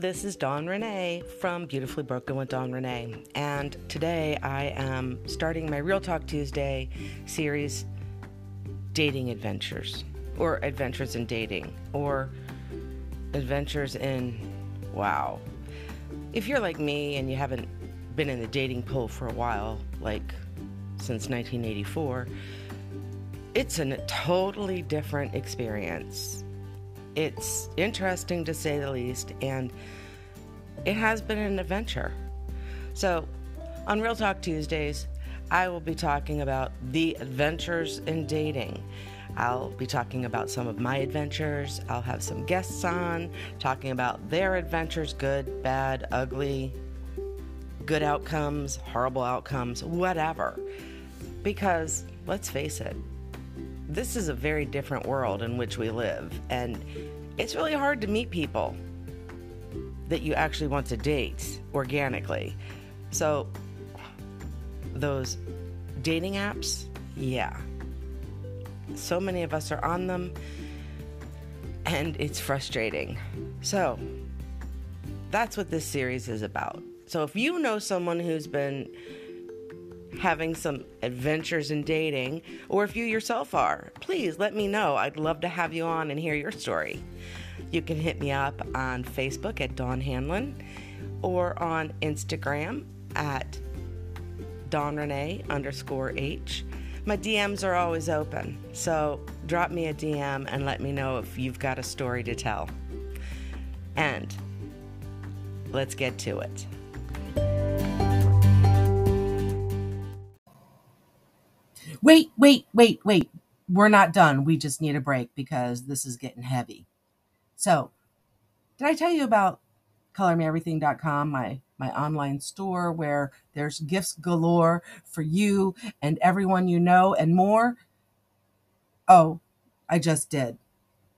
this is Dawn Ranae from Beautifully Broken with Dawn Ranae, and today I am starting my Real Talk Tuesday series Dating Adventures, or Adventures in Dating, or Adventures in Wow. If you're like me and you haven't been in the dating pool for a while, like since 1984, it's a totally different experience it's interesting to say the least, and it has been an adventure. So, on Real Talk Tuesdays, I will be talking about the adventures in dating. I'll be talking about some of my adventures. I'll have some guests on talking about their adventures good, bad, ugly, good outcomes, horrible outcomes, whatever. Because let's face it, this is a very different world in which we live, and it's really hard to meet people that you actually want to date organically. So, those dating apps, yeah. So many of us are on them, and it's frustrating. So, that's what this series is about. So, if you know someone who's been having some adventures in dating, or if you yourself are, please let me know. I'd love to have you on and hear your story. You can hit me up on Facebook at Dawn Hanlon or on Instagram at Dawn Ranae underscore H. My DMs are always open, so drop me a DM and let me know if you've got a story to tell. And let's get to it. Wait, wait, wait, wait. We're not done. We just need a break because this is getting heavy. So, did I tell you about colormeeverything.com, my my online store where there's gifts galore for you and everyone you know and more? Oh, I just did.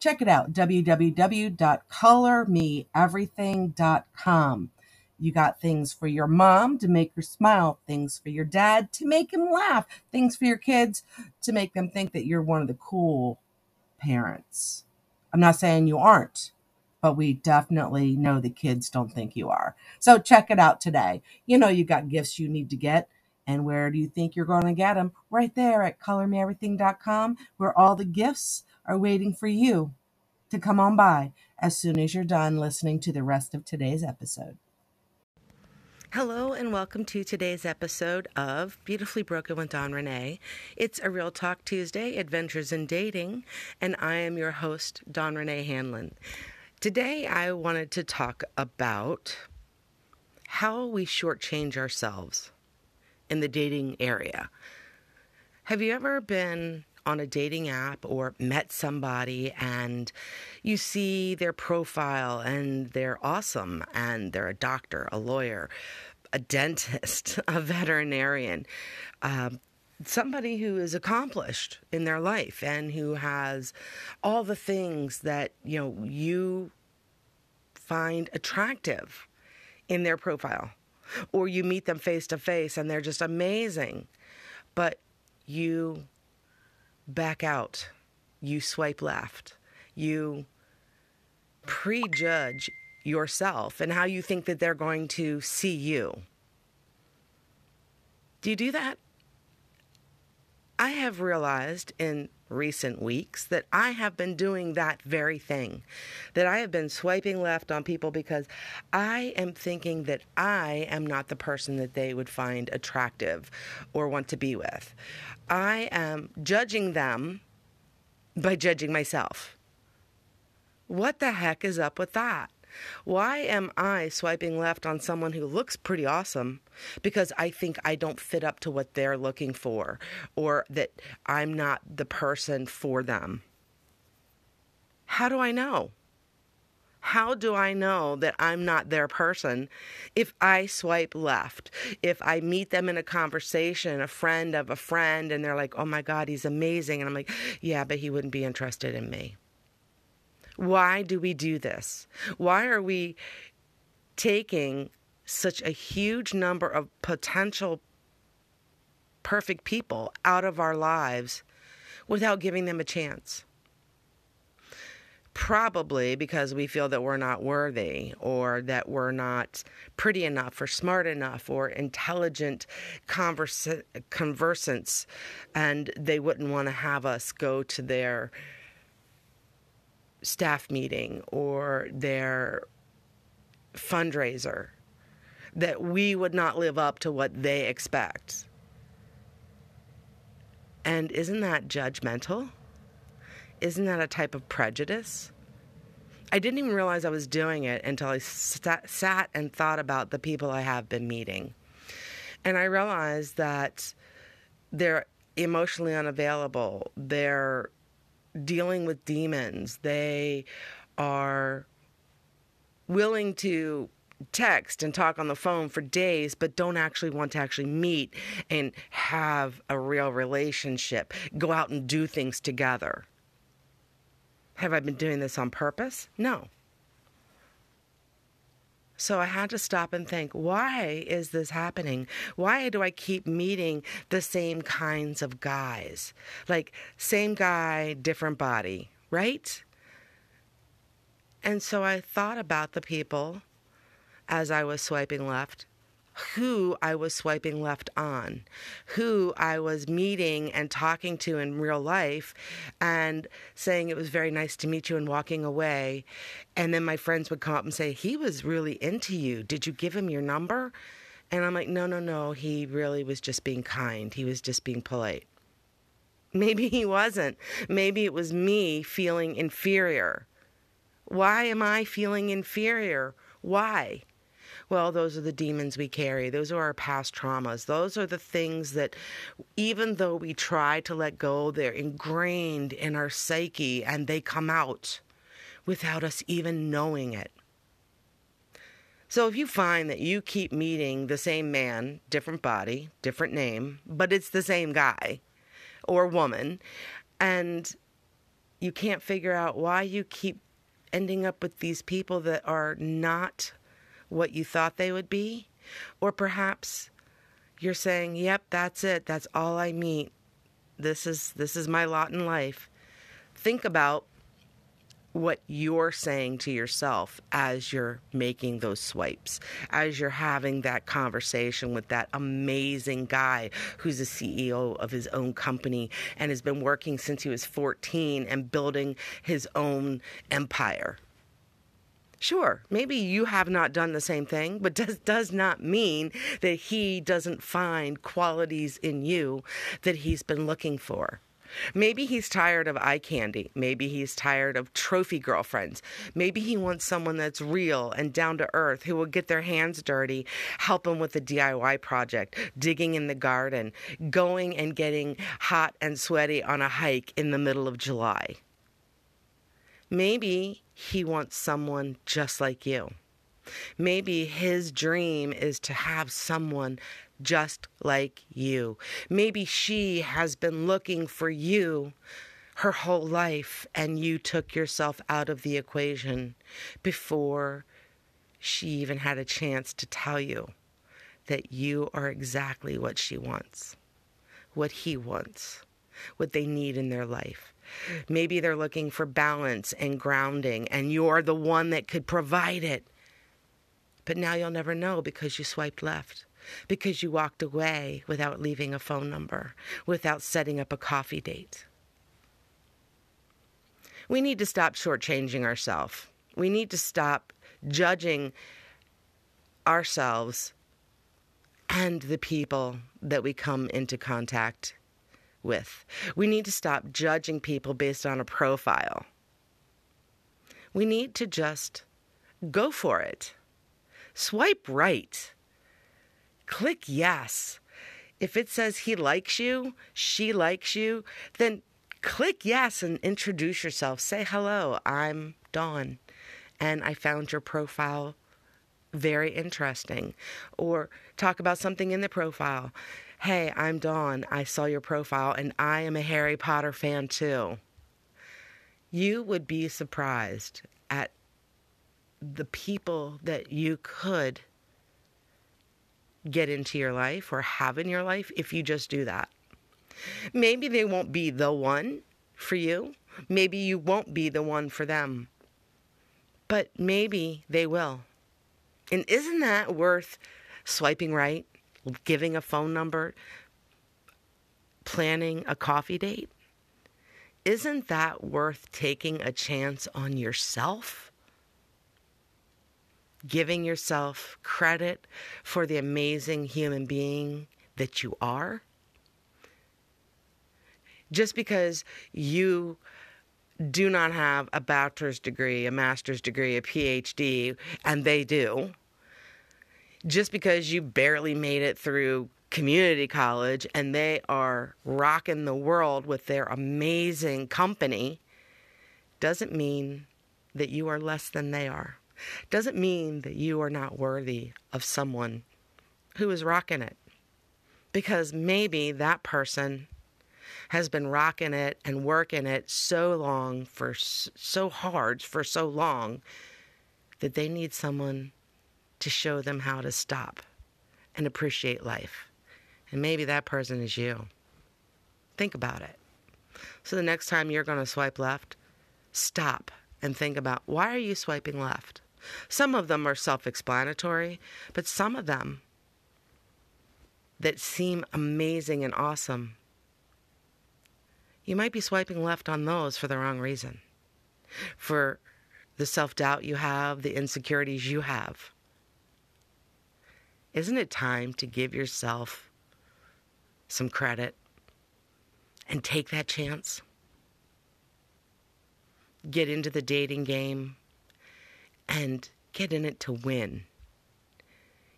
Check it out www.colormeeverything.com. You got things for your mom to make her smile, things for your dad to make him laugh, things for your kids to make them think that you're one of the cool parents. I'm not saying you aren't, but we definitely know the kids don't think you are. So check it out today. You know you got gifts you need to get. And where do you think you're going to get them? Right there at colormeeverything.com, where all the gifts are waiting for you to come on by as soon as you're done listening to the rest of today's episode. Hello, and welcome to today's episode of Beautifully Broken with Dawn Ranae. It's a Real Talk Tuesday, Adventures in Dating, and I am your host, Dawn Ranae Hanlon. Today, I wanted to talk about how we shortchange ourselves in the dating area. Have you ever been on a dating app or met somebody and you see their profile and they're awesome and they're a doctor, a lawyer, a dentist, a veterinarian, um, somebody who is accomplished in their life and who has all the things that you know you find attractive in their profile or you meet them face to face and they're just amazing but you back out. You swipe left. You prejudge yourself and how you think that they're going to see you. Do you do that? I have realized in recent weeks that I have been doing that very thing. That I have been swiping left on people because I am thinking that I am not the person that they would find attractive or want to be with. I am judging them by judging myself. What the heck is up with that? Why am I swiping left on someone who looks pretty awesome because I think I don't fit up to what they're looking for or that I'm not the person for them? How do I know? How do I know that I'm not their person if I swipe left? If I meet them in a conversation, a friend of a friend, and they're like, oh my God, he's amazing. And I'm like, yeah, but he wouldn't be interested in me. Why do we do this? Why are we taking such a huge number of potential perfect people out of our lives without giving them a chance? probably because we feel that we're not worthy or that we're not pretty enough or smart enough or intelligent conversa- conversants and they wouldn't want to have us go to their staff meeting or their fundraiser that we would not live up to what they expect. And isn't that judgmental? Isn't that a type of prejudice? I didn't even realize I was doing it until I sat, sat and thought about the people I have been meeting. And I realized that they're emotionally unavailable, they're dealing with demons, they are willing to text and talk on the phone for days, but don't actually want to actually meet and have a real relationship, go out and do things together. Have I been doing this on purpose? No. So I had to stop and think, why is this happening? Why do I keep meeting the same kinds of guys? Like, same guy, different body, right? And so I thought about the people as I was swiping left who I was swiping left on, who I was meeting and talking to in real life, and saying it was very nice to meet you and walking away. And then my friends would come up and say, He was really into you. Did you give him your number? And I'm like, No, no, no. He really was just being kind, he was just being polite. Maybe he wasn't. Maybe it was me feeling inferior. Why am I feeling inferior? Why? Well, those are the demons we carry. Those are our past traumas. Those are the things that, even though we try to let go, they're ingrained in our psyche and they come out without us even knowing it. So if you find that you keep meeting the same man, different body, different name, but it's the same guy or woman, and you can't figure out why you keep ending up with these people that are not what you thought they would be, or perhaps you're saying, "Yep, that's it. That's all I meet. This is this is my lot in life." Think about what you're saying to yourself as you're making those swipes, as you're having that conversation with that amazing guy who's the CEO of his own company and has been working since he was 14 and building his own empire. Sure, maybe you have not done the same thing, but does does not mean that he doesn't find qualities in you that he's been looking for. Maybe he's tired of eye candy. Maybe he's tired of trophy girlfriends. Maybe he wants someone that's real and down to earth who will get their hands dirty, help him with the DIY project, digging in the garden, going and getting hot and sweaty on a hike in the middle of July. Maybe he wants someone just like you. Maybe his dream is to have someone just like you. Maybe she has been looking for you her whole life and you took yourself out of the equation before she even had a chance to tell you that you are exactly what she wants, what he wants, what they need in their life. Maybe they're looking for balance and grounding, and you're the one that could provide it. But now you'll never know because you swiped left, because you walked away without leaving a phone number, without setting up a coffee date. We need to stop shortchanging ourselves. We need to stop judging ourselves and the people that we come into contact with. We need to stop judging people based on a profile. We need to just go for it. Swipe right. Click yes. If it says he likes you, she likes you, then click yes and introduce yourself. Say hello, I'm Dawn, and I found your profile very interesting. Or talk about something in the profile. Hey, I'm Dawn. I saw your profile and I am a Harry Potter fan too. You would be surprised at the people that you could get into your life or have in your life if you just do that. Maybe they won't be the one for you. Maybe you won't be the one for them. But maybe they will. And isn't that worth swiping right, giving a phone number, planning a coffee date? Isn't that worth taking a chance on yourself? Giving yourself credit for the amazing human being that you are? Just because you do not have a bachelor's degree, a master's degree, a PhD, and they do, just because you barely made it through community college and they are rocking the world with their amazing company, doesn't mean that you are less than they are. Doesn't mean that you are not worthy of someone who is rocking it. Because maybe that person has been rocking it and working it so long for so hard for so long that they need someone to show them how to stop and appreciate life. And maybe that person is you. Think about it. So the next time you're going to swipe left, stop and think about why are you swiping left? Some of them are self explanatory, but some of them that seem amazing and awesome, you might be swiping left on those for the wrong reason. For the self doubt you have, the insecurities you have. Isn't it time to give yourself some credit and take that chance? Get into the dating game and get in it to win.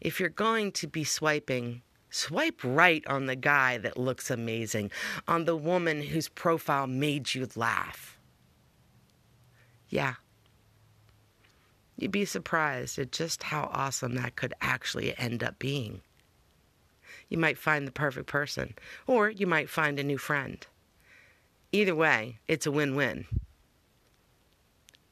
If you're going to be swiping, swipe right on the guy that looks amazing, on the woman whose profile made you laugh. Yeah. You'd be surprised at just how awesome that could actually end up being. You might find the perfect person, or you might find a new friend. Either way, it's a win win.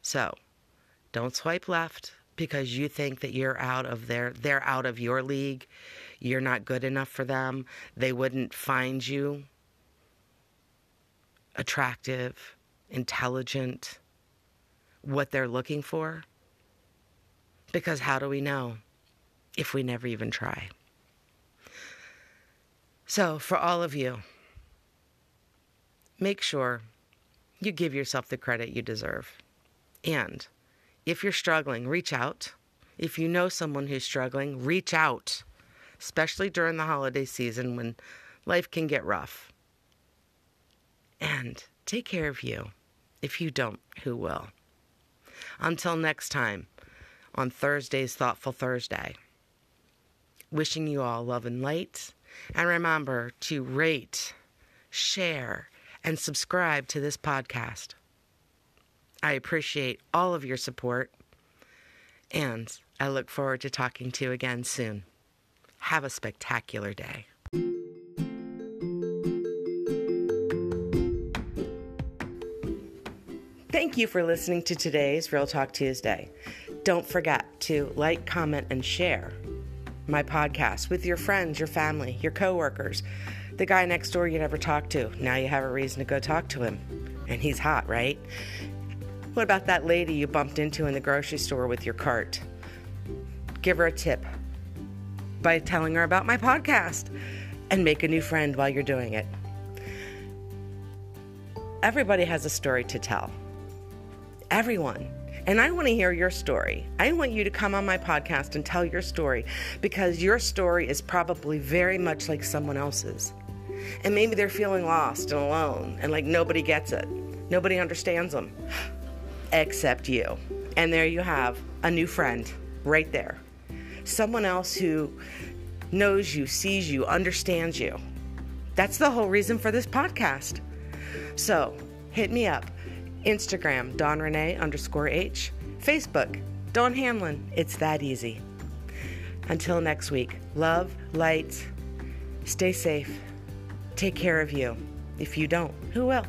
So, don't swipe left because you think that you're out of their they're out of your league. You're not good enough for them. They wouldn't find you attractive, intelligent, what they're looking for. Because how do we know if we never even try? So, for all of you, make sure you give yourself the credit you deserve. And if you're struggling, reach out. If you know someone who's struggling, reach out, especially during the holiday season when life can get rough. And take care of you. If you don't, who will? Until next time on Thursday's Thoughtful Thursday, wishing you all love and light. And remember to rate, share, and subscribe to this podcast. I appreciate all of your support, and I look forward to talking to you again soon. Have a spectacular day. Thank you for listening to today's Real Talk Tuesday. Don't forget to like, comment, and share my podcast with your friends, your family, your coworkers, the guy next door you never talked to. Now you have a reason to go talk to him. And he's hot, right? What about that lady you bumped into in the grocery store with your cart? Give her a tip by telling her about my podcast and make a new friend while you're doing it. Everybody has a story to tell. Everyone. And I want to hear your story. I want you to come on my podcast and tell your story because your story is probably very much like someone else's. And maybe they're feeling lost and alone and like nobody gets it. Nobody understands them except you. And there you have a new friend right there. Someone else who knows you, sees you, understands you. That's the whole reason for this podcast. So hit me up. Instagram, Dawn Ranae underscore H. Facebook, Dawn Hanlon. It's that easy. Until next week, love, light, stay safe, take care of you. If you don't, who will?